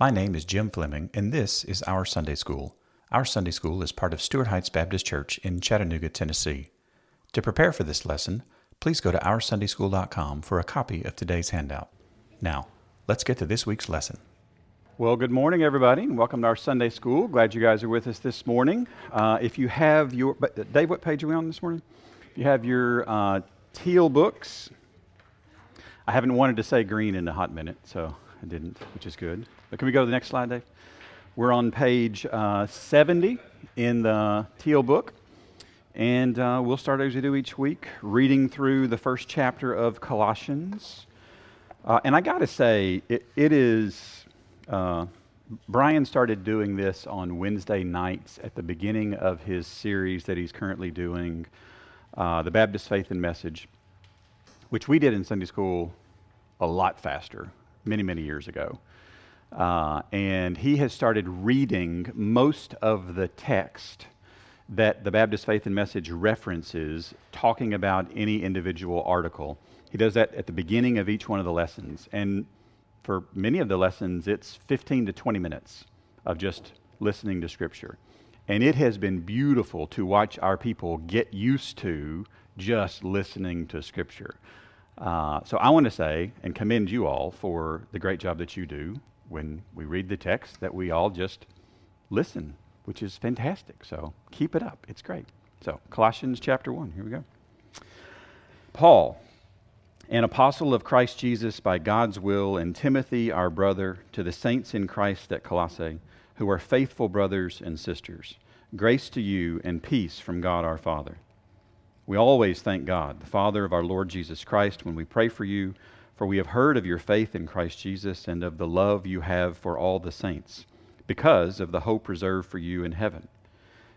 My name is Jim Fleming, and this is Our Sunday School. Our Sunday School is part of Stuart Heights Baptist Church in Chattanooga, Tennessee. To prepare for this lesson, please go to OurSundaySchool.com for a copy of today's handout. Now, let's get to this week's lesson. Well, good morning, everybody, and welcome to our Sunday School. Glad you guys are with us this morning. Uh, if you have your, but Dave, what page are we on this morning? If you have your uh, teal books, I haven't wanted to say green in a hot minute, so I didn't, which is good. Can we go to the next slide, Dave? We're on page uh, 70 in the teal book, and uh, we'll start as we do each week, reading through the first chapter of Colossians. Uh, and I got to say, it, it is. Uh, Brian started doing this on Wednesday nights at the beginning of his series that he's currently doing, uh, the Baptist Faith and Message, which we did in Sunday school a lot faster many, many years ago. Uh, and he has started reading most of the text that the Baptist Faith and Message references, talking about any individual article. He does that at the beginning of each one of the lessons. And for many of the lessons, it's 15 to 20 minutes of just listening to Scripture. And it has been beautiful to watch our people get used to just listening to Scripture. Uh, so I want to say and commend you all for the great job that you do when we read the text, that we all just listen, which is fantastic. So keep it up. It's great. So, Colossians chapter 1, here we go. Paul, an apostle of Christ Jesus by God's will, and Timothy, our brother, to the saints in Christ at Colossae, who are faithful brothers and sisters, grace to you and peace from God our Father. We always thank God, the Father of our Lord Jesus Christ, when we pray for you, for we have heard of your faith in Christ Jesus and of the love you have for all the saints, because of the hope reserved for you in heaven.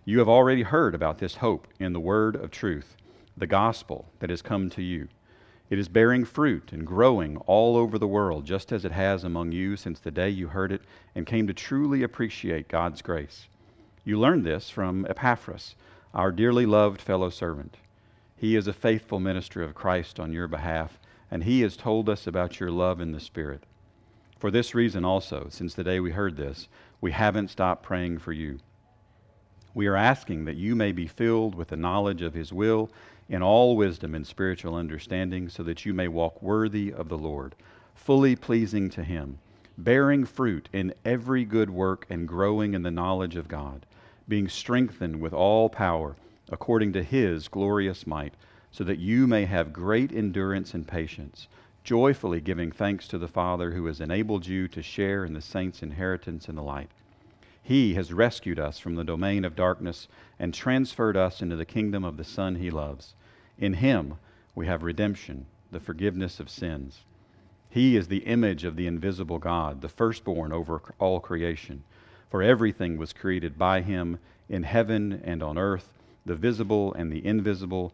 You have already heard about this hope in the word of truth, the gospel that has come to you. It is bearing fruit and growing all over the world, just as it has among you since the day you heard it and came to truly appreciate God's grace. You learned this from Epaphras, our dearly loved fellow servant. He is a faithful minister of Christ on your behalf, and he has told us about your love in the Spirit. For this reason also, since the day we heard this, we haven't stopped praying for you. We are asking that you may be filled with the knowledge of his will in all wisdom and spiritual understanding, so that you may walk worthy of the Lord, fully pleasing to him, bearing fruit in every good work and growing in the knowledge of God, being strengthened with all power according to his glorious might, so that you may have great endurance and patience, joyfully giving thanks to the Father who has enabled you to share in the saints' inheritance in the light. He has rescued us from the domain of darkness and transferred us into the kingdom of the Son he loves. In him we have redemption, the forgiveness of sins. He is the image of the invisible God, the firstborn over all creation. For everything was created by him in heaven and on earth the visible and the invisible,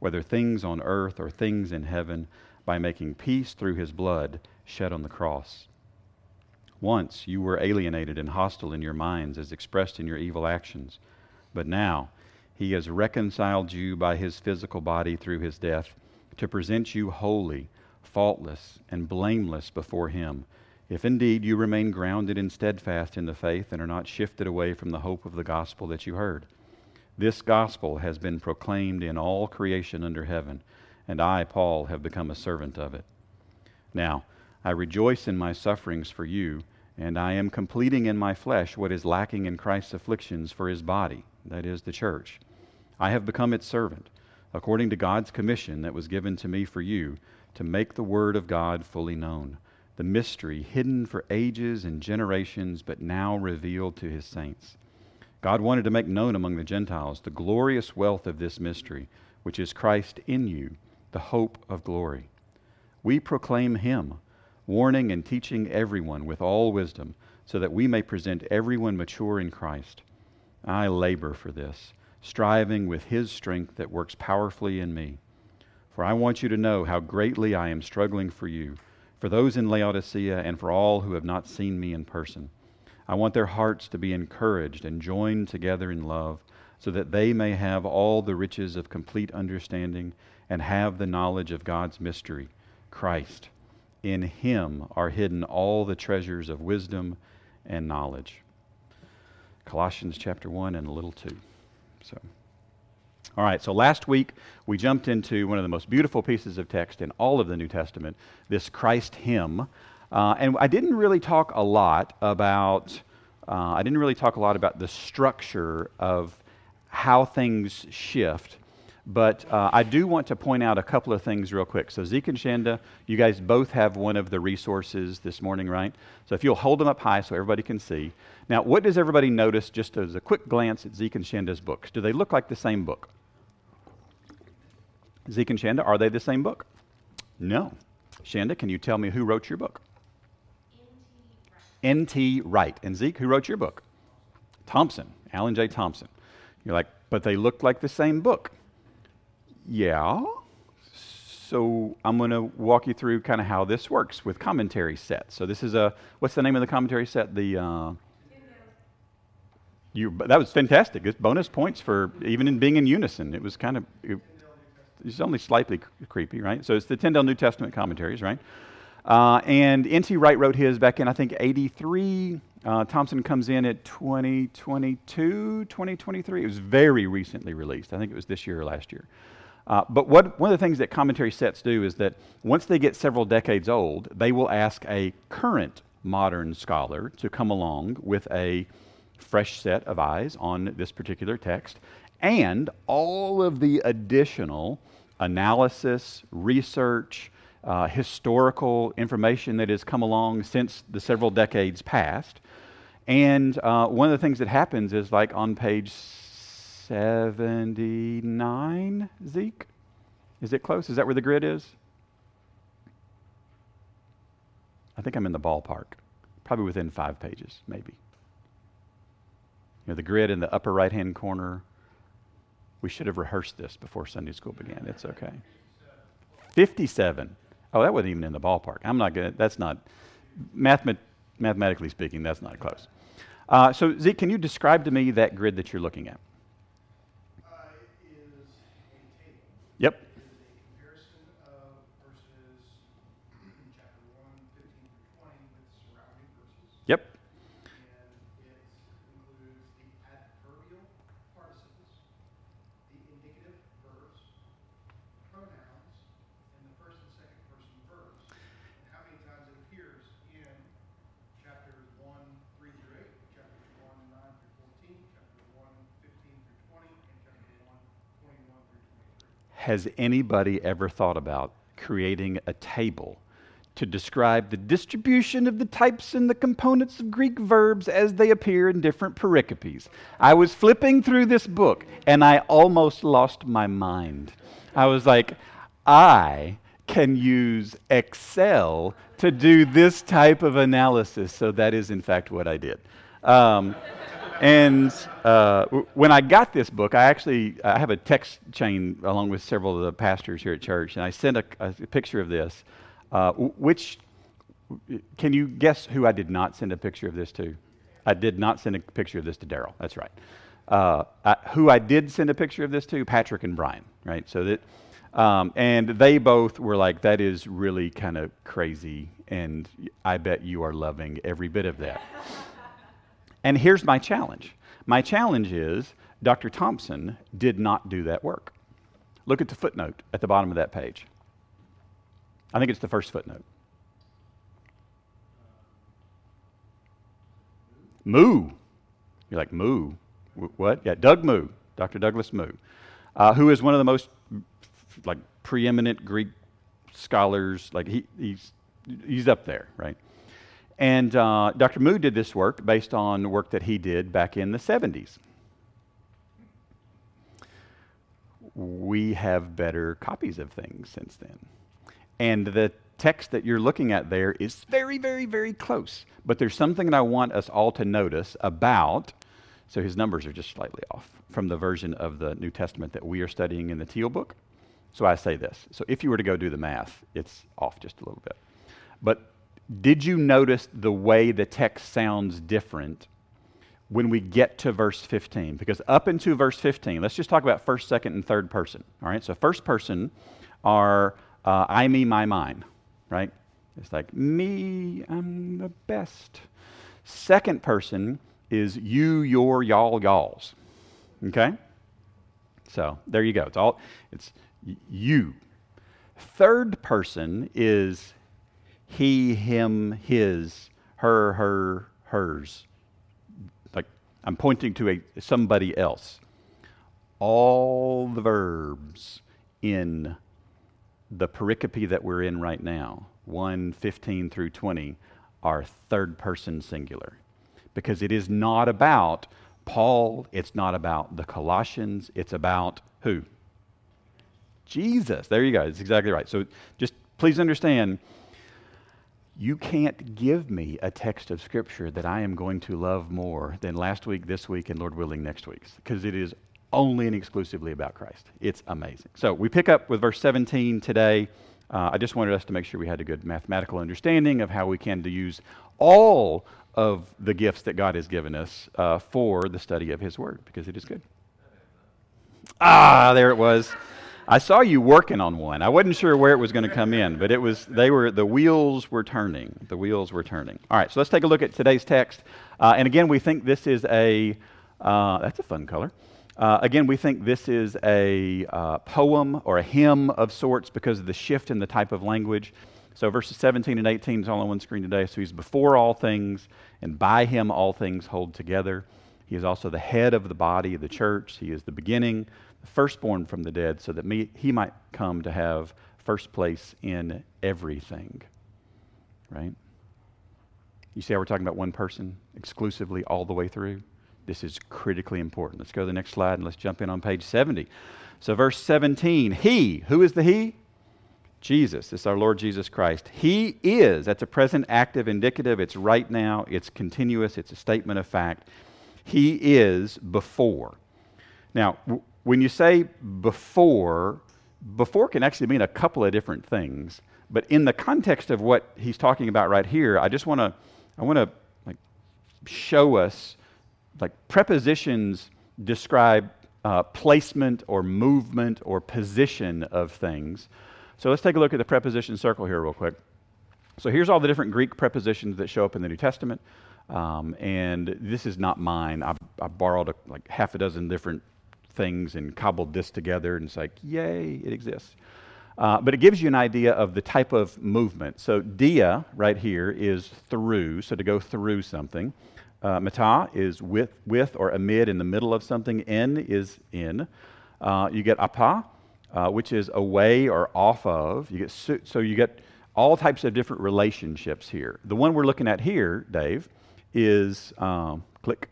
whether things on earth or things in heaven, by making peace through his blood shed on the cross. Once you were alienated and hostile in your minds, as expressed in your evil actions, but now he has reconciled you by his physical body through his death to present you holy, faultless, and blameless before him if indeed you remain grounded and steadfast in the faith and are not shifted away from the hope of the gospel that you heard. This gospel has been proclaimed in all creation under heaven, and I, Paul, have become a servant of it. Now, I rejoice in my sufferings for you, and I am completing in my flesh what is lacking in Christ's afflictions for his body, that is, the church. I have become its servant, according to God's commission that was given to me for you, to make the word of God fully known the mystery hidden for ages and generations, but now revealed to his saints. God wanted to make known among the Gentiles the glorious wealth of this mystery, which is Christ in you, the hope of glory. We proclaim him, warning and teaching everyone with all wisdom, so that we may present everyone mature in Christ. I labor for this, striving with His strength that works powerfully in me. For I want you to know how greatly I am struggling for you, for those in Laodicea, and for all who have not seen me in person. I want their hearts to be encouraged and joined together in love, so that they may have all the riches of complete understanding and have the knowledge of God's mystery, Christ. In Him are hidden all the treasures of wisdom and knowledge. Colossians chapter 1 and a little 2. So, all right, so last week we jumped into one of the most beautiful pieces of text in all of the New Testament, this Christ hymn. Uh, and I didn't really talk a lot about, uh, I didn't really talk a lot about the structure of how things shift but uh, I do want to point out a couple of things real quick. So, Zeke and Shanda, you guys both have one of the resources this morning, right? So, if you'll hold them up high so everybody can see. Now, what does everybody notice just as a quick glance at Zeke and Shanda's books? Do they look like the same book? Zeke and Shanda, are they the same book? No. Shanda, can you tell me who wrote your book? N.T. Wright. And Zeke, who wrote your book? Thompson, Alan J. Thompson. You're like, but they look like the same book. Yeah. So I'm going to walk you through kind of how this works with commentary sets. So this is a what's the name of the commentary set? The uh, you that was fantastic. It's bonus points for even in being in unison. It was kind of it, it's only slightly creepy, right? So it's the Tyndale New Testament commentaries, right? Uh, and N.T. Wright wrote his back in I think 83. Uh, Thompson comes in at 2022, 2023. It was very recently released. I think it was this year or last year. Uh, but what, one of the things that commentary sets do is that once they get several decades old, they will ask a current modern scholar to come along with a fresh set of eyes on this particular text and all of the additional analysis, research, uh, historical information that has come along since the several decades past. And uh, one of the things that happens is like on page 79, Zeke? Is it close? Is that where the grid is? I think I'm in the ballpark. Probably within five pages, maybe. You know, the grid in the upper right hand corner. We should have rehearsed this before Sunday school began. It's okay. 57. Oh, that wasn't even in the ballpark. I'm not going to, that's not, mathematically speaking, that's not close. Uh, so, Zeke, can you describe to me that grid that you're looking at? Yep. Yep. And it includes the adverbial participles, the indicative verbs, pronouns, and the first and second person verbs, and how many times it appears in chapters 1, 3 through 8, chapters 1, 9 through 14, chapter 1, 15 through 20, and chapter 1, 21 through 23. Has anybody ever thought about creating a table to describe the distribution of the types and the components of Greek verbs as they appear in different pericopes? I was flipping through this book and I almost lost my mind. I was like, I can use Excel to do this type of analysis. So that is, in fact, what I did. Um, and uh, when I got this book, I actually I have a text chain along with several of the pastors here at church, and I sent a, a picture of this. Uh, which can you guess who I did not send a picture of this to? I did not send a picture of this to Daryl. That's right. Uh, I, who I did send a picture of this to? Patrick and Brian. Right. So that. Um, and they both were like, that is really kind of crazy, and I bet you are loving every bit of that. And here's my challenge my challenge is Dr. Thompson did not do that work. Look at the footnote at the bottom of that page. I think it's the first footnote. Moo. You're like, Moo? What? Yeah, Doug Moo, Dr. Douglas Moo, uh, who is one of the most like preeminent Greek scholars. Like he, he's, he's up there, right? And uh, Dr. Moo did this work based on work that he did back in the 70s. We have better copies of things since then. And the text that you're looking at there is very, very, very close. But there's something that I want us all to notice about, so his numbers are just slightly off from the version of the New Testament that we are studying in the Teal book. So I say this. So if you were to go do the math, it's off just a little bit. But did you notice the way the text sounds different when we get to verse 15? Because up into verse 15, let's just talk about first, second, and third person. All right, so first person are uh, I, me, my, mine, right? It's like me, I'm the best. Second person is you, your, y'all, y'alls. Okay? So there you go. It's all, it's you. Third person is he, him, his, her, her, hers. Like I'm pointing to a somebody else. All the verbs in the pericope that we're in right now, 1 15 through 20, are third person singular. Because it is not about Paul, it's not about the Colossians, it's about who? Jesus. There you go. It's exactly right. So just please understand you can't give me a text of Scripture that I am going to love more than last week, this week, and Lord willing, next week's, because it is only and exclusively about Christ. It's amazing. So we pick up with verse 17 today. Uh, I just wanted us to make sure we had a good mathematical understanding of how we can to use all of the gifts that God has given us uh, for the study of His Word, because it is good. Ah, there it was. I saw you working on one. I wasn't sure where it was going to come in, but it was they were the wheels were turning. The wheels were turning. All right, so let's take a look at today's text. Uh, and again, we think this is a uh, that's a fun color. Uh, again, we think this is a uh, poem or a hymn of sorts because of the shift in the type of language. So verses 17 and 18 is all on one screen today. So he's before all things, and by him all things hold together. He is also the head of the body of the church. He is the beginning firstborn from the dead, so that me, he might come to have first place in everything. Right? You see how we're talking about one person exclusively all the way through? This is critically important. Let's go to the next slide and let's jump in on page 70. So, verse 17, He, who is the He? Jesus. This is our Lord Jesus Christ. He is, that's a present active indicative. It's right now, it's continuous, it's a statement of fact. He is before. Now, when you say before, before can actually mean a couple of different things. But in the context of what he's talking about right here, I just want to I want to like show us like prepositions describe uh, placement or movement or position of things. So let's take a look at the preposition circle here real quick. So here's all the different Greek prepositions that show up in the New Testament. Um, and this is not mine. I, I borrowed a, like half a dozen different things and cobbled this together, and it's like, yay, it exists. Uh, but it gives you an idea of the type of movement. So dia right here is through, so to go through something. Uh, meta is with, with or amid in the middle of something. En is in. Uh, you get apo, uh, which is away or off of. You get so, so you get all types of different relationships here. The one we're looking at here, Dave, is um, click.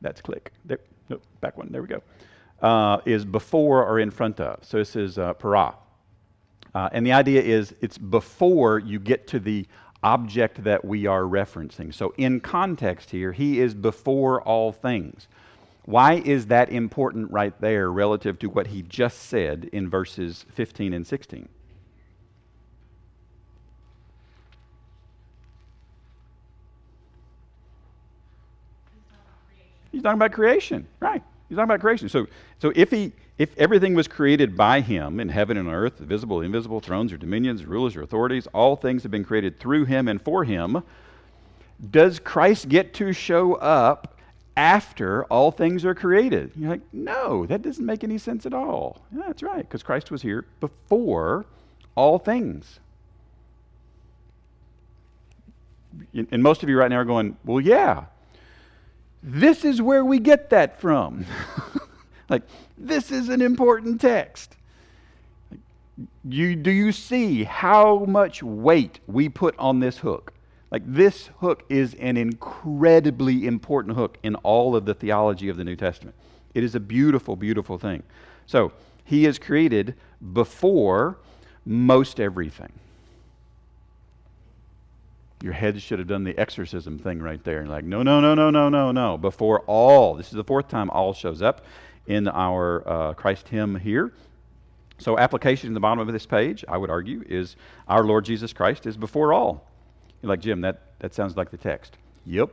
That's click. There, nope, back one, there we go, uh, is before or in front of. So this is uh, para. Uh, and the idea is it's before you get to the object that we are referencing. So in context here, he is before all things. Why is that important right there relative to what he just said in verses 15 and 16? He's talking about creation, right? He's talking about creation. So, so if he, if everything was created by him in heaven and earth, visible, invisible, thrones or dominions, rulers or authorities, all things have been created through him and for him. Does Christ get to show up after all things are created? You're like, no, that doesn't make any sense at all. Yeah, that's right, because Christ was here before all things. And most of you right now are going, well, yeah, this is where we get that from. like, this is an important text. You, do you see how much weight we put on this hook? Like, this hook is an incredibly important hook in all of the theology of the New Testament. It is a beautiful, beautiful thing. So, he is created before most everything. Your head should have done the exorcism thing right there. And like, no, no, no, no, no, no, no. Before all, this is the fourth time all shows up in our uh, Christ hymn here. So, application in the bottom of this page, I would argue, is our Lord Jesus Christ is before all. You're like, Jim, that, that sounds like the text. Yep.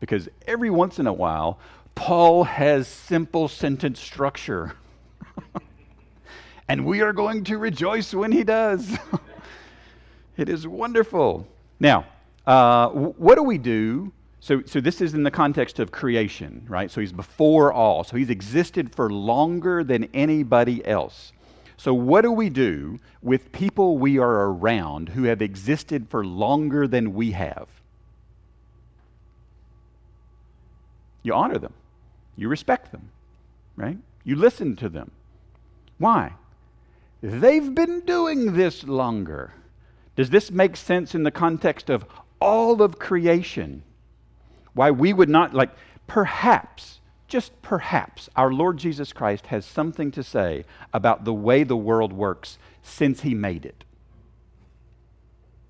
Because every once in a while, Paul has simple sentence structure. and we are going to rejoice when he does. it is wonderful. Now, uh, what do we do so, so this is in the context of creation, right? So he's before all. So he's existed for longer than anybody else. So, what do we do with people we are around who have existed for longer than we have? You honor them, you respect them, right? You listen to them. Why? They've been doing this longer. Does this make sense in the context of all of creation? Why we would not, like, perhaps, just perhaps, our Lord Jesus Christ has something to say about the way the world works since he made it.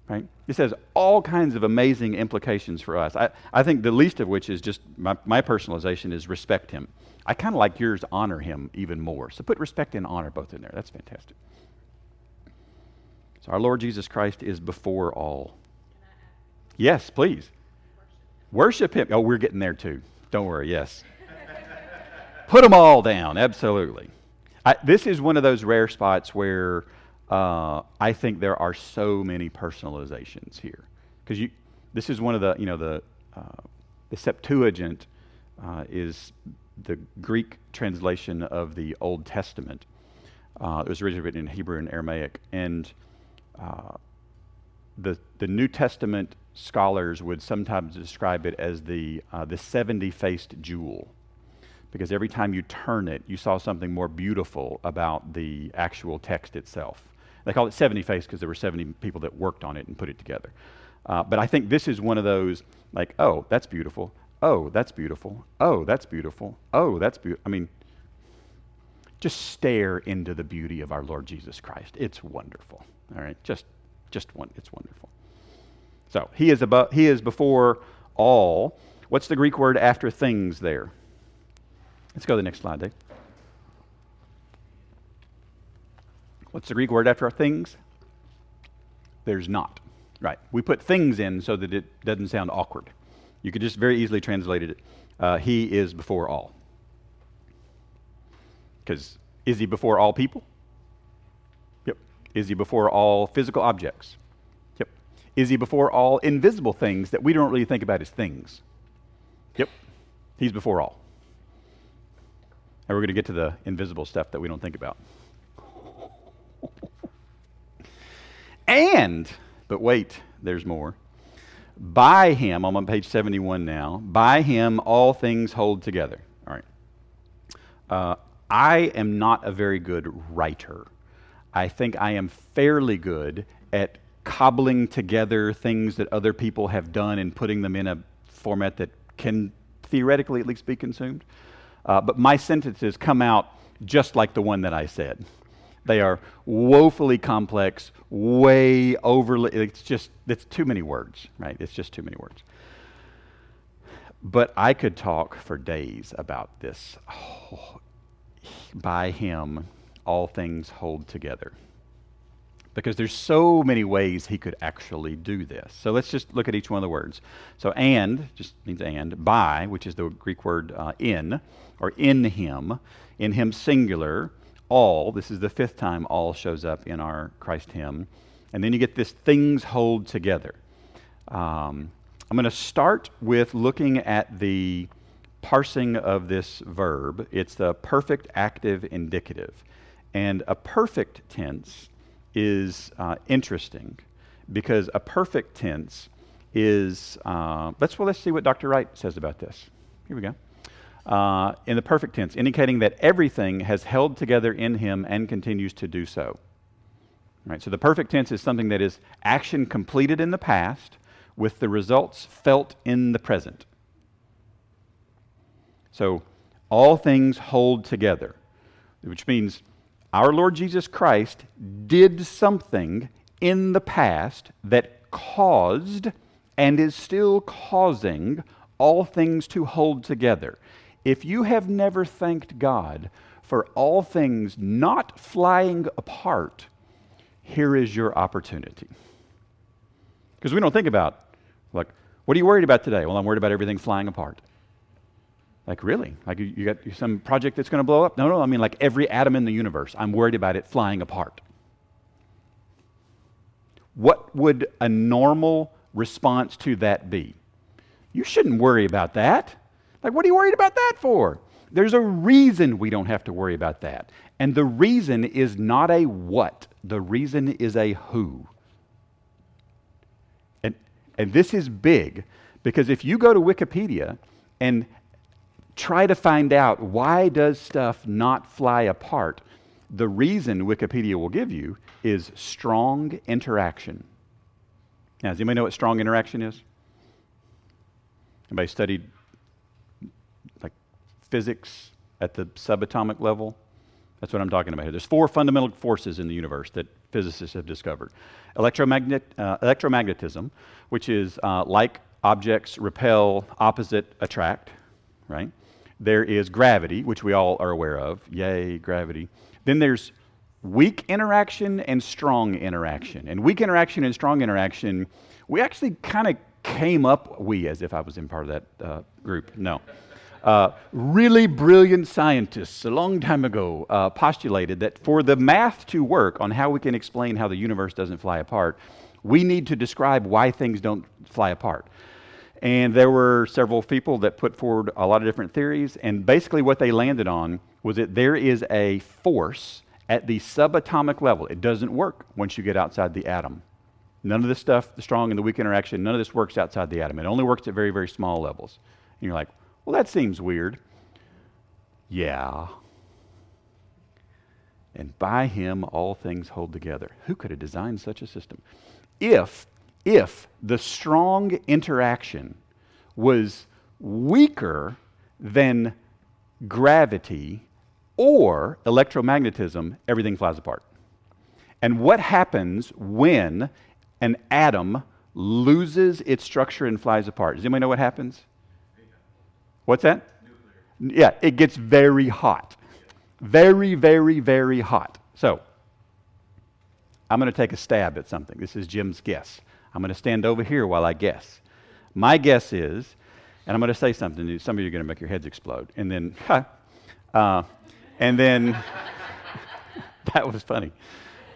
Right? This has all kinds of amazing implications for us. I, I think the least of which is just my, my personalization is respect him. I kind of like yours, honor him even more. So put respect and honor both in there. That's fantastic. So our Lord Jesus Christ is before all. Yes, please. Worship Him. Oh, we're getting there too. Don't worry, yes. Put them all down, absolutely. I, this is one of those rare spots where uh, I think there are so many personalizations here. Because this is one of the, you know, the, uh, the Septuagint uh, is the Greek translation of the Old Testament. Uh, it was originally written in Hebrew and Aramaic. And uh, the, the New Testament scholars would sometimes describe it as the, uh, the 70 faced jewel. Because every time you turn it, you saw something more beautiful about the actual text itself. They call it 70 faced because there were 70 people that worked on it and put it together. Uh, but I think this is one of those, like, oh, that's beautiful. Oh, that's beautiful. Oh, that's beautiful. Oh, that's beautiful. I mean, just stare into the beauty of our Lord Jesus Christ. It's wonderful. All right, just, just one. It's wonderful. So he is, above, he is before all. What's the Greek word after things there? Let's go to the next slide, Dave. What's the Greek word after our things? There's not. Right. We put things in so that it doesn't sound awkward. You could just very easily translate it. Uh, he is before all. Because is he before all people? Is he before all physical objects? Yep. Is he before all invisible things that we don't really think about as things? Yep, he's before all. And we're going to get to the invisible stuff that we don't think about. and, but wait, there's more. By him, I'm on page 71 now, by him all things hold together. All right. Uh, I am not a very good writer. I think I am fairly good at cobbling together things that other people have done and putting them in a format that can theoretically at least be consumed. Uh, but my sentences come out just like the one that I said. They are woefully complex, way overly, it's just, it's too many words, right? It's just too many words. But I could talk for days about this. Oh, by him, all things hold together because there's so many ways he could actually do this. So let's just look at each one of the words. So and just means and, by, which is the Greek word uh, in, or in him, in him singular, all, this is the fifth time all shows up in our Christ hymn. And then you get this things hold together. Um, I'm going to start with looking at the parsing of this verb. It's the perfect active indicative. And a perfect tense is uh, interesting because a perfect tense is, uh, let's, well, let's see what Dr. Wright says about this. Here we go. Uh, in the perfect tense, indicating that everything has held together in him and continues to do so. Right, so the perfect tense is something that is action completed in the past with the results felt in the present. So all things hold together, which means our Lord Jesus Christ did something in the past that caused and is still causing all things to hold together. If you have never thanked God for all things not flying apart, here is your opportunity. Because we don't think about, like, what are you worried about today? Well, I'm worried about everything flying apart. Like, really? Like, you, got some project that's going to blow up? No, no, I mean, like every atom in the universe. I'm worried about it flying apart. What would a normal response to that be? You shouldn't worry about that. Like, what are you worried about that for? There's a reason we don't have to worry about that. And the reason is not a what, the reason is a who. And, and this is big because if you go to Wikipedia and try to find out why does stuff not fly apart, the reason Wikipedia will give you is strong interaction. Now, does anybody know what strong interaction is? Anybody studied like physics at the subatomic level? That's what I'm talking about here. There's four fundamental forces in the universe that physicists have discovered Electromagnet, uh, electromagnetism, which is uh, like objects repel, opposite attract, right? There is gravity, which we all are aware of. Yay, gravity. Then there's weak interaction and strong interaction. And weak interaction and strong interaction, we actually kind of came up, we as if I was in part of that uh, group. No. Uh, really brilliant scientists a long time ago uh, postulated that for the math to work on how we can explain how the universe doesn't fly apart, we need to describe why things don't fly apart. And there were several people that put forward a lot of different theories, and basically what they landed on was that there is a force at the subatomic level. It doesn't work once you get outside the atom. None of this stuff, the strong and the weak interaction, none of this works outside the atom. It only works at very, very small levels. And you're like, well, that seems weird. Yeah. And by him all things hold together. Who could have designed such a system? If, if the strong interaction was weaker than gravity or electromagnetism, everything flies apart. And what happens when an atom loses its structure and flies apart? Does anybody know what happens? What's that? Nuclear. Yeah, it gets very hot. Very, very, very hot. So, I'm going to take a stab at something. This is Jim's guess. I'm going to stand over here while I guess. My guess is, and I'm going to say something, some of you are going to make your heads explode. And then, uh, and then, that was funny.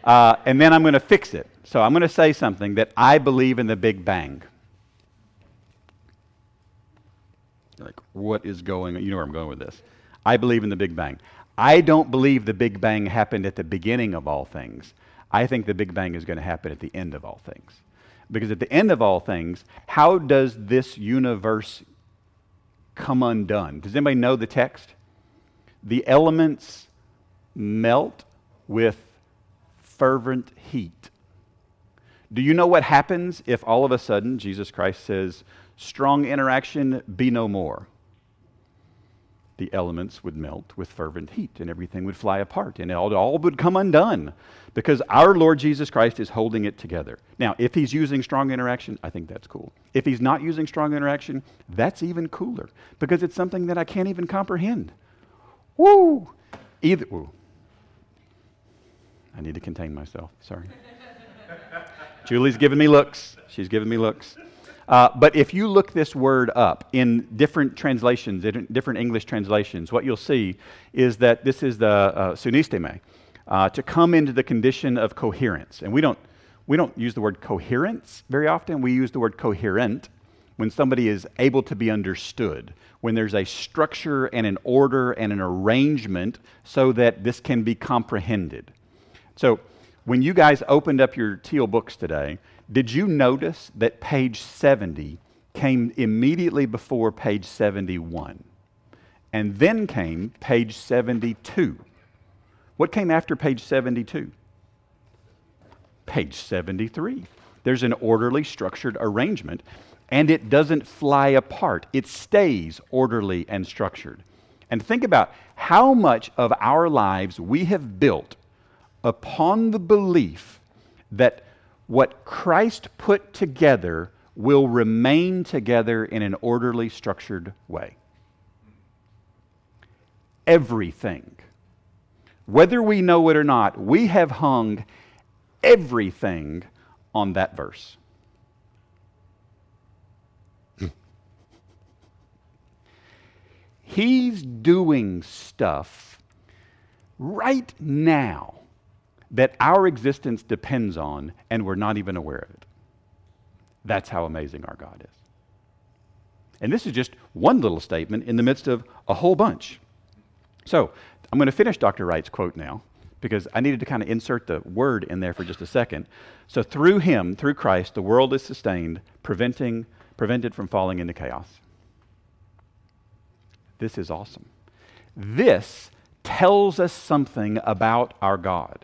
Uh, and then I'm going to fix it. So I'm going to say something that I believe in the Big Bang. like, what is going on? You know where I'm going with this. I believe in the Big Bang. I don't believe the Big Bang happened at the beginning of all things. I think the Big Bang is going to happen at the end of all things. Because at the end of all things, how does this universe come undone? Does anybody know the text? The elements melt with fervent heat. Do you know what happens if all of a sudden Jesus Christ says, strong interaction be no more? The elements would melt with fervent heat and everything would fly apart and all, all would come undone because our Lord Jesus Christ is holding it together. Now, if he's using strong interaction, I think that's cool. If he's not using strong interaction, that's even cooler because it's something that I can't even comprehend. Woo! Either, woo. I need to contain myself. Sorry. Julie's giving me looks. She's giving me looks. Uh, but if you look this word up in different translations, in different English translations, what you'll see is that this is the uh, sunisteme, uh, to come into the condition of coherence. And we don't, we don't use the word coherence very often. We use the word coherent when somebody is able to be understood, when there's a structure and an order and an arrangement so that this can be comprehended. So, when you guys opened up your teal books today, did you notice that page 70 came immediately before page 71? And then came page 72. What came after page 72? Page 73. There's an orderly, structured arrangement, and it doesn't fly apart. It stays orderly and structured. And think about how much of our lives we have built upon the belief that what Christ put together will remain together in an orderly, structured way. Everything. Whether we know it or not, we have hung everything on that verse. He's doing stuff right now that our existence depends on, and we're not even aware of it. That's how amazing our God is. And this is just one little statement in the midst of a whole bunch. So, I'm going to finish Dr. Wright's quote now because I needed to kind of insert the word in there for just a second. So, through him, through Christ, the world is sustained, preventing, prevented from falling into chaos. This is awesome. This tells us something about our God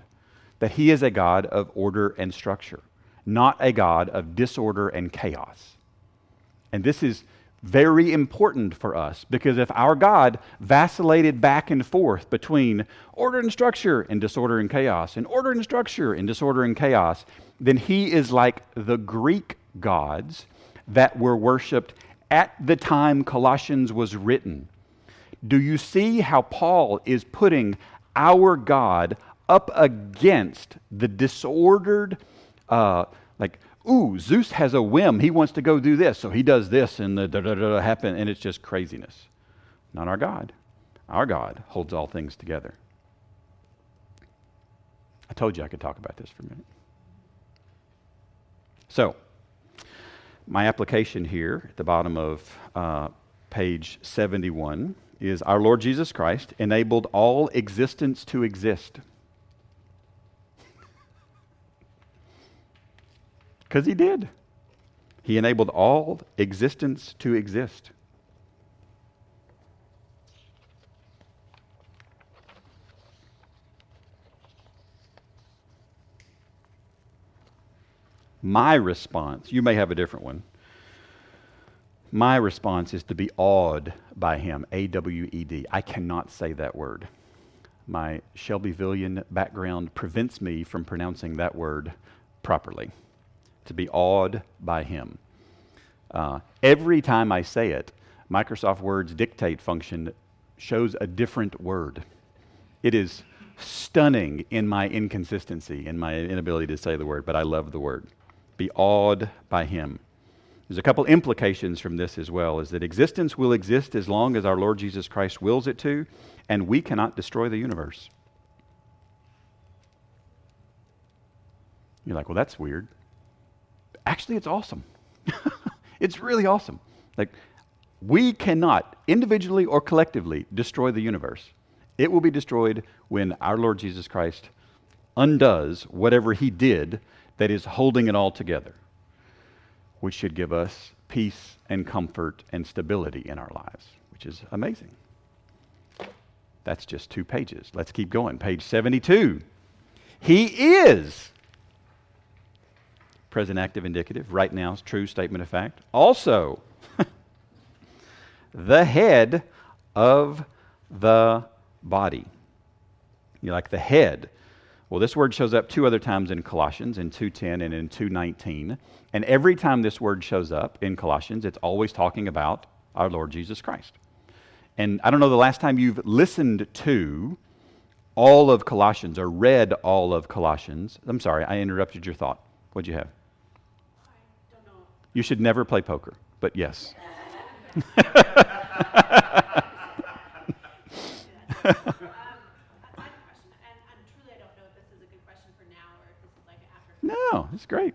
that he is a God of order and structure, not a God of disorder and chaos. And this is very important for us because if our God vacillated back and forth between order and structure and disorder and chaos, and order and structure and disorder and chaos, then he is like the Greek gods that were worshiped at the time Colossians was written. Do you see how Paul is putting our God up against the disordered, uh, like, ooh, Zeus has a whim. He wants to go do this, so he does this, and the da da da happen, and it's just craziness. Not our God. Our God holds all things together. I told you I could talk about this for a minute. So, my application here at the bottom of uh, page 71 is Our Lord Jesus Christ enabled all existence to exist. Because he did. He enabled all existence to exist. My response, you may have a different one. My response is to be awed by him, A W E D. I cannot say that word. My Shelbyvillian background prevents me from pronouncing that word properly to be awed by him. Uh, every time I say it, Microsoft Word's dictate function shows a different word. It is stunning in my inconsistency, in my inability to say the word, but I love the word. Be awed by him. There's a couple implications from this as well is that existence will exist as long as our Lord Jesus Christ wills it to, and we cannot destroy the universe. You're like, well, that's weird actually, it's awesome. it's really awesome. Like, we cannot, individually or collectively, destroy the universe. It will be destroyed when our Lord Jesus Christ undoes whatever he did that is holding it all together, which should give us peace and comfort and stability in our lives, which is amazing. That's just two pages. Let's keep going. Page 72. He is present active indicative, right now true statement of fact. Also, the head of the body. You like the head. Well, this word shows up two other times in Colossians, in 2:10 and in 2:19. And every time this word shows up in Colossians, it's always talking about our Lord Jesus Christ. And I don't know the last time you've listened to all of Colossians or read all of Colossians. I'm sorry, I interrupted your thought. What'd you have? You should never play poker, but yes. No, it's great.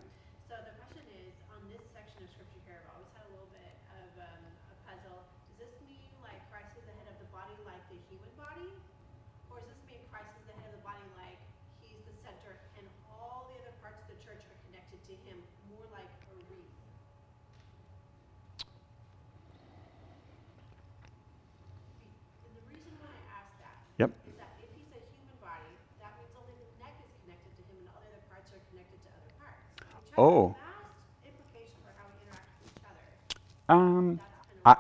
Oh. Um, I,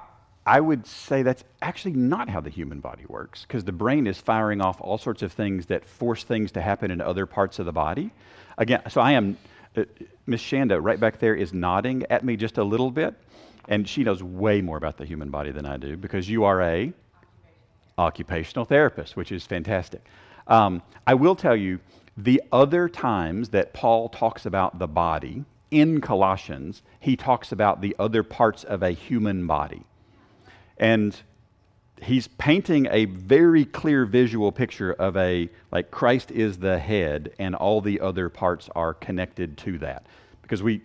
I would say that's actually not how the human body works because the brain is firing off all sorts of things that force things to happen in other parts of the body. Again, so I am uh, Miss Shanda, right back there, is nodding at me just a little bit, and she knows way more about the human body than I do because you are a occupational therapist, which is fantastic. Um, I will tell you the other times that Paul talks about the body in Colossians, he talks about the other parts of a human body. And he's painting a very clear visual picture of a like Christ is the head and all the other parts are connected to that. Because we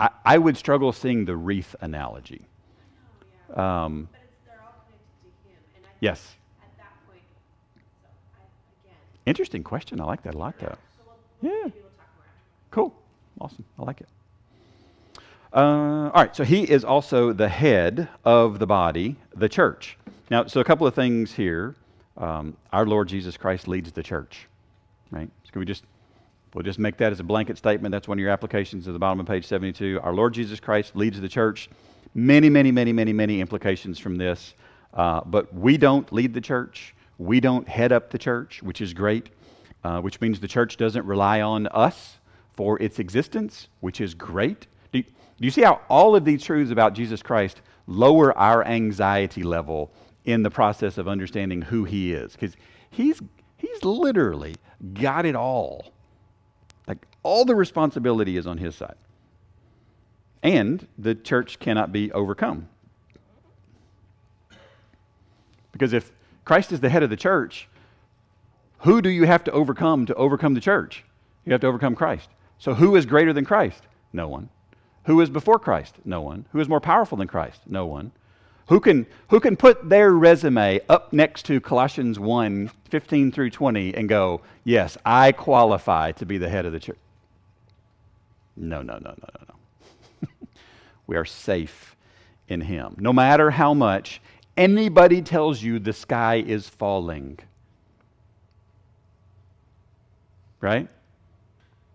I, I would struggle seeing the wreath analogy. Um, yes. Interesting question. I like that a lot, though. Yeah. Cool. Awesome. I like it. Uh, all right. So he is also the head of the body, the church. Now, so a couple of things here. Um, our Lord Jesus Christ leads the church, right? So can we just we'll just make that as a blanket statement? That's one of your applications at the bottom of page 72. Our Lord Jesus Christ leads the church. Many, many, many, many, many implications from this. Uh, but we don't lead the church. We don't head up the church, which is great, uh, which means the church doesn't rely on us for its existence, which is great. Do you, do you see how all of these truths about Jesus Christ lower our anxiety level in the process of understanding who he is? Because he's, he's literally got it all. Like all the responsibility is on his side. And the church cannot be overcome. Because if Christ is the head of the church. Who do you have to overcome to overcome the church? You have to overcome Christ. So who is greater than Christ? No one. Who is before Christ? No one. Who is more powerful than Christ? No one. Who can, who can put their resume up next to Colossians 1 15 through 20 and go, Yes, I qualify to be the head of the church? No, no, no, no, no, no. we are safe in Him. No matter how much anybody tells you the sky is falling. Right?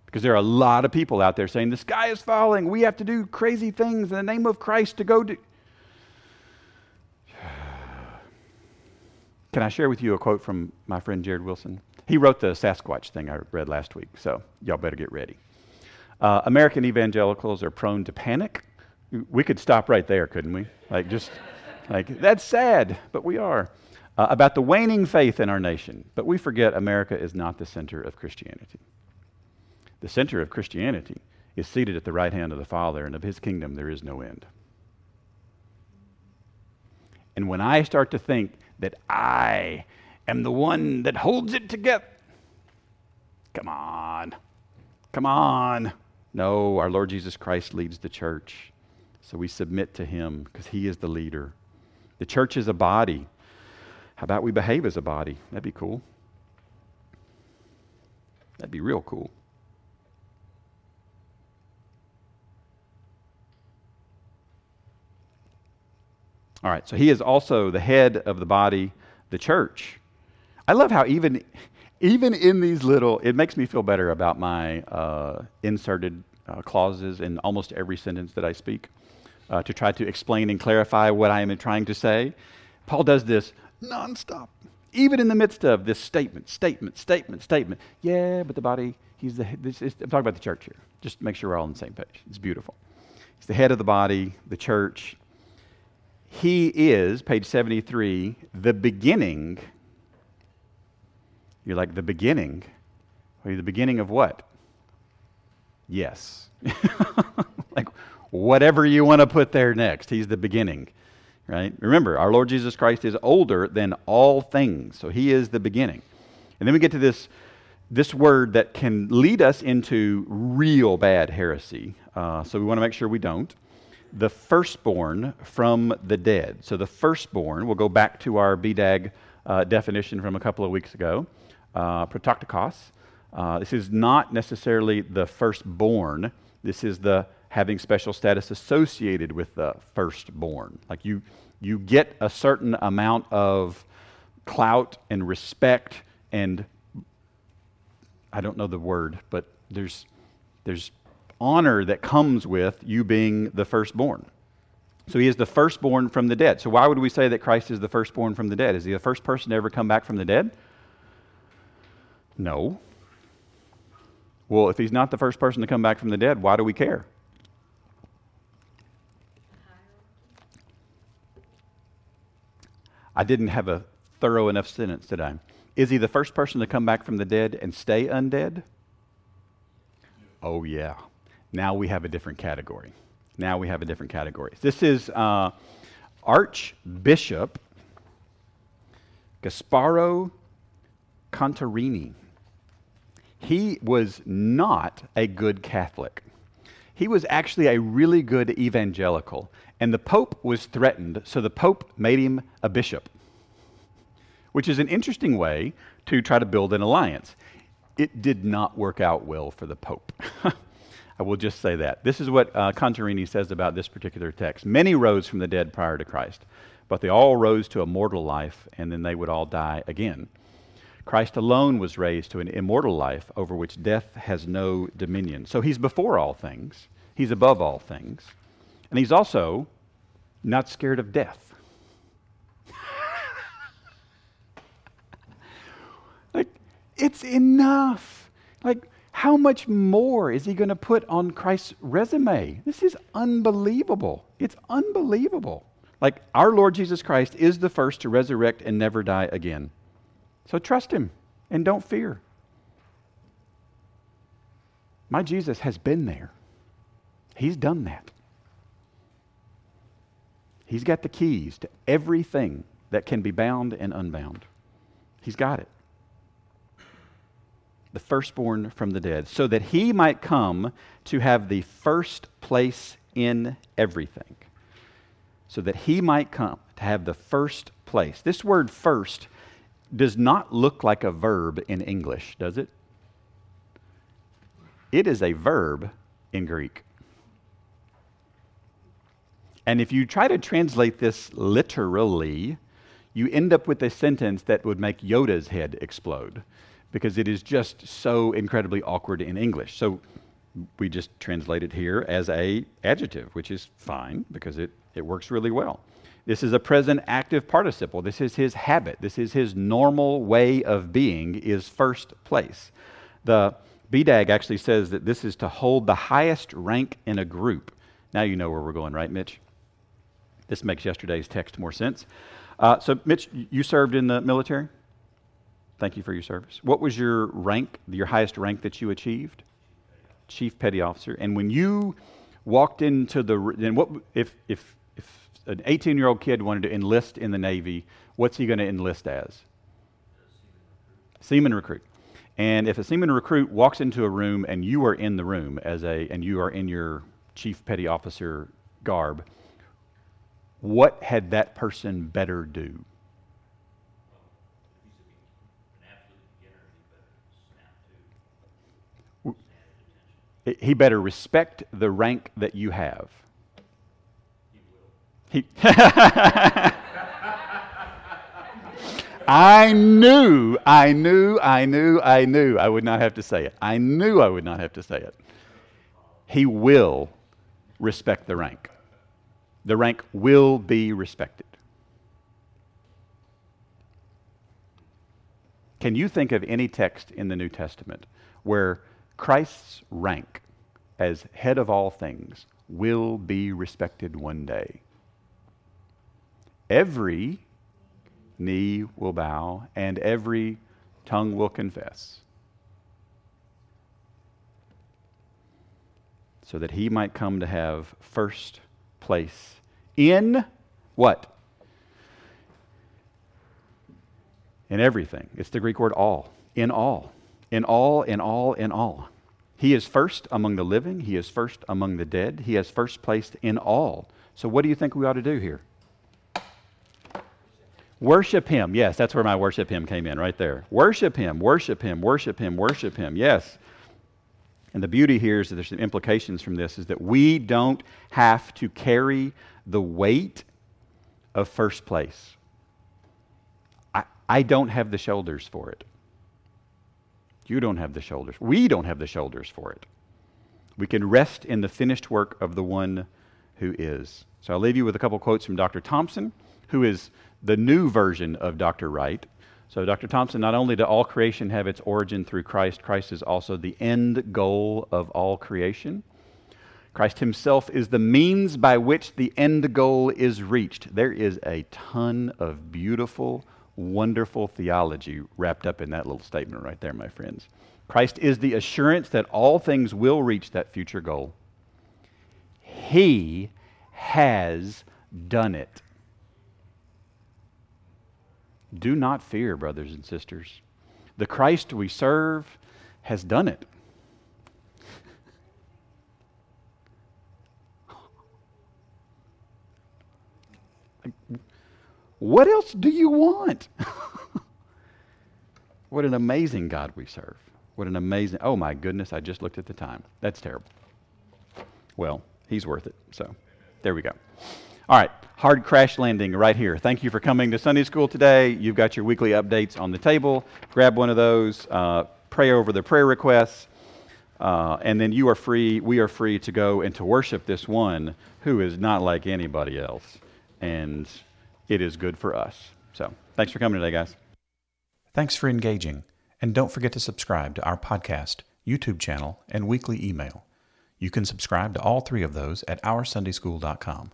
Because there are a lot of people out there saying the sky is falling. We have to do crazy things in the name of Christ to go do. Can I share with you a quote from my friend Jared Wilson? He wrote the Sasquatch thing I read last week, so y'all better get ready. Uh, American evangelicals are prone to panic. We could stop right there, couldn't we? Like, just. Like, that's sad, but we are. Uh, about the waning faith in our nation. But we forget America is not the center of Christianity. The center of Christianity is seated at the right hand of the Father, and of his kingdom there is no end. And when I start to think that I am the one that holds it together, come on, come on. No, our Lord Jesus Christ leads the church. So we submit to him because he is the leader. The church is a body. How about we behave as a body? That'd be cool. That'd be real cool. All right, so he is also the head of the body, the church. I love how even, even in these little, it makes me feel better about my uh, inserted uh, clauses in almost every sentence that I speak uh, to try to explain and clarify what I am trying to say. Paul does this nonstop, even in the midst of this statement, statement, statement, statement. Yeah, but the body, he's the, this is, I'm talking about the church here. Just make sure we're all on the same page. It's beautiful. He's the head of the body, the church. He is, page 73, the beginning. You're like, the beginning? Are you the beginning of what? Yes. like, whatever you want to put there next. He's the beginning, right? Remember, our Lord Jesus Christ is older than all things, so he is the beginning. And then we get to this, this word that can lead us into real bad heresy. Uh, so we want to make sure we don't. The firstborn from the dead. So the firstborn, we'll go back to our BDAG uh, definition from a couple of weeks ago, uh. Uh, this is not necessarily the firstborn. This is the having special status associated with the firstborn. Like you, you get a certain amount of clout and respect and I don't know the word, but there's, there's honor that comes with you being the firstborn. So he is the firstborn from the dead. So why would we say that Christ is the firstborn from the dead? Is he the first person to ever come back from the dead? No. Well, if he's not the first person to come back from the dead, why do we care? I didn't have a thorough enough sentence today. Is he the first person to come back from the dead and stay undead? Oh, yeah. Now we have a different category. Now we have a different category. This is uh, Archbishop Gasparo Contarini. He was not a good Catholic. He was actually a really good evangelical. And the Pope was threatened, so the Pope made him a bishop, which is an interesting way to try to build an alliance. It did not work out well for the Pope. I will just say that. This is what uh, Contarini says about this particular text. Many rose from the dead prior to Christ, but they all rose to a mortal life, and then they would all die again. Christ alone was raised to an immortal life over which death has no dominion. So he's before all things, he's above all things, and he's also not scared of death. like, it's enough. Like, how much more is he going to put on Christ's resume? This is unbelievable. It's unbelievable. Like, our Lord Jesus Christ is the first to resurrect and never die again. So trust him and don't fear. My Jesus has been there, he's done that. He's got the keys to everything that can be bound and unbound. He's got it the firstborn from the dead, so that he might come to have the first place in everything. So that he might come to have the first place. This word first does not look like a verb in English, does it? It is a verb in Greek. And if you try to translate this literally, you end up with a sentence that would make Yoda's head explode because it is just so incredibly awkward in English. So we just translate it here as a adjective, which is fine because it, it works really well. This is a present active participle. This is his habit. This is his normal way of being is first place. The BDAG actually says that this is to hold the highest rank in a group. Now you know where we're going, right, Mitch? This makes yesterday's text more sense. Uh, so, Mitch, you served in the military? Thank you for your service. What was your rank, your highest rank that you achieved? Chief Petty Officer. And when you walked into the, then what, if, if an 18 year old kid wanted to enlist in the Navy, what's he going to enlist as? Seaman recruit. And if a seaman recruit walks into a room and you are in the room as a, and you are in your chief petty officer garb, what had that person better do? he better respect the rank that you have. He I knew, I knew, I knew, I knew I would not have to say it. I knew I would not have to say it. He will respect the rank. The rank will be respected. Can you think of any text in the New Testament where Christ's rank as head of all things will be respected one day. Every knee will bow and every tongue will confess. So that he might come to have first place in what? In everything. It's the Greek word all. In all in all, in all, in all. He is first among the living, He is first among the dead, He has first place in all. So, what do you think we ought to do here? Worship Him. Yes, that's where my worship Him came in, right there. Worship Him, worship Him, worship Him, worship Him. Yes. And the beauty here is that there's some implications from this is that we don't have to carry the weight of first place. I, I don't have the shoulders for it. You don't have the shoulders. We don't have the shoulders for it. We can rest in the finished work of the one who is. So I'll leave you with a couple quotes from Dr. Thompson, who is the new version of Dr. Wright. So, Dr. Thompson, not only did all creation have its origin through Christ, Christ is also the end goal of all creation. Christ himself is the means by which the end goal is reached. There is a ton of beautiful, wonderful theology wrapped up in that little statement right there, my friends. Christ is the assurance that all things will reach that future goal. He has done it. Do not fear, brothers and sisters. The Christ we serve has done it. What else do you want? what an amazing God we serve. What an amazing. Oh my goodness, I just looked at the time. That's terrible. Well, he's worth it. So there we go. All right, hard crash landing right here. Thank you for coming to Sunday school today. You've got your weekly updates on the table. Grab one of those, uh, pray over the prayer requests, uh, and then you are free, we are free to go and to worship this one who is not like anybody else. And it is good for us. So thanks for coming today, guys. Thanks for engaging. And don't forget to subscribe to our podcast, YouTube channel, and weekly email. You can subscribe to all three of those at OurSundaySchool.com.